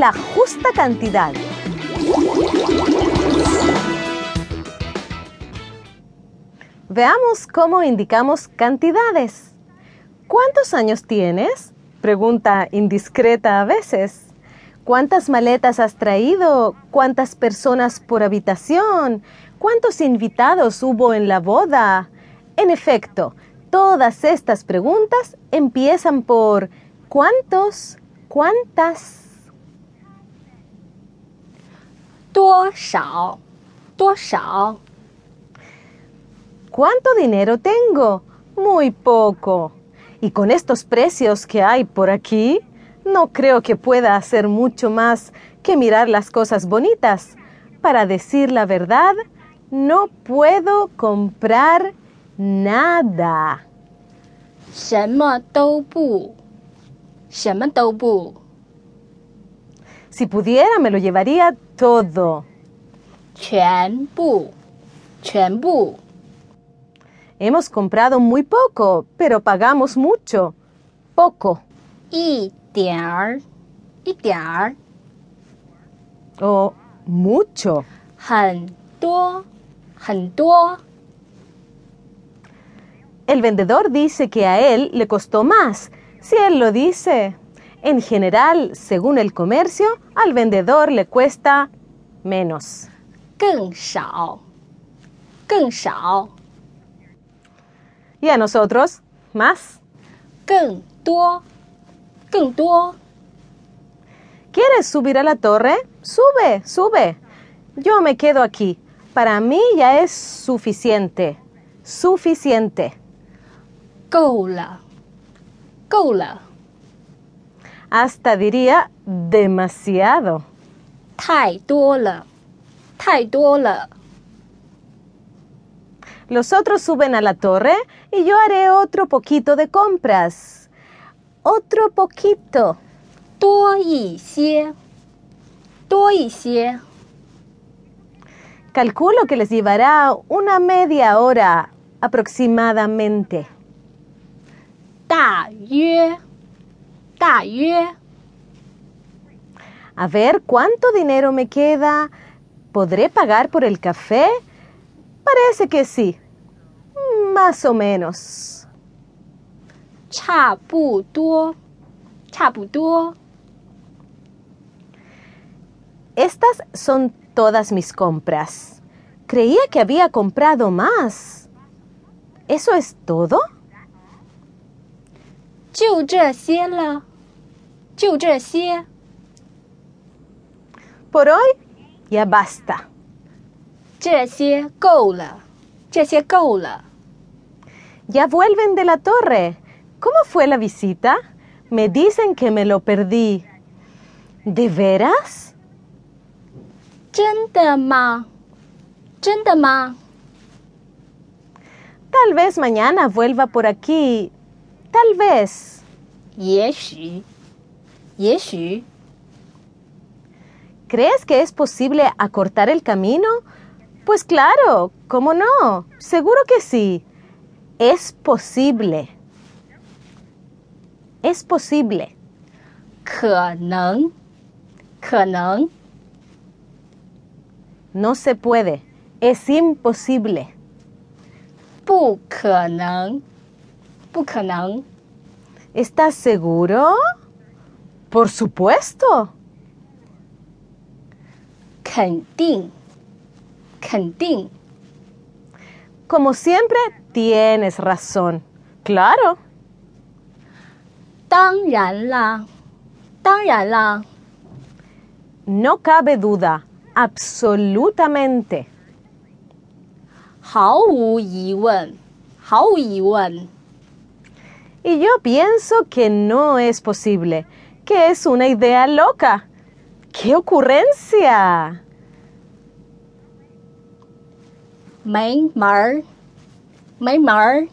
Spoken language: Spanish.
la justa cantidad. Veamos cómo indicamos cantidades. ¿Cuántos años tienes? Pregunta indiscreta a veces. ¿Cuántas maletas has traído? ¿Cuántas personas por habitación? ¿Cuántos invitados hubo en la boda? En efecto, todas estas preguntas empiezan por ¿cuántos? ¿Cuántas? 多少？多少？ ¿Cuánto dinero tengo? Muy poco. Y con estos precios que hay por aquí, no creo que pueda hacer mucho más que mirar las cosas bonitas. Para decir la verdad, no puedo comprar nada. 什么都不，什么都不， Si pudiera, me lo llevaría todo. 全部，全部， Hemos comprado muy poco, pero pagamos mucho. Poco. 一点儿，一点儿， O mucho. 很多，很多， El vendedor dice que a él le costó más. Si él lo dice. En general, según el comercio, al vendedor le cuesta menos. 更少，更少， Y a nosotros, más. 更多，更多， ¿Quieres subir a la torre? Sube, sube. Yo me quedo aquí. Para mí ya es suficiente. Suficiente. 够了，够了， Hasta diría demasiado. 太多了，太多了， Los otros suben a la torre y yo haré otro poquito de compras. Otro poquito. 多一些，多一些， Calculo que les llevará una media hora aproximadamente. 大约，大约， a ver, ¿cuánto dinero me queda? ¿Podré pagar por el café? Parece que sí. Más o menos. Estas son todas mis compras. Creía que había comprado más. ¿Eso es todo? 就这些了，就这些， Por hoy ya basta. 这些够了，这些够了。 Ya vuelven de la torre. ¿Cómo fue la visita? Me dicen que me lo perdí. ¿De veras? 真的吗？真的吗？ Tal vez mañana vuelva por aquí. Tal vez. 也许，也许， ¿Crees que es posible acortar el camino? Pues claro, ¿cómo no? Seguro que sí. Es posible. Es posible. 可能，可能， No se puede. Es imposible. 不可能， 不可能， ¿Estás seguro? Por supuesto. 肯定，肯定， Como siempre, tienes razón. Claro. 当然啦，当然啦， No cabe duda. Absolutamente. 毫无疑问，毫无疑问， y yo pienso que no es posible, que es una idea loca. ¡Qué ocurrencia! Maymar, Maymar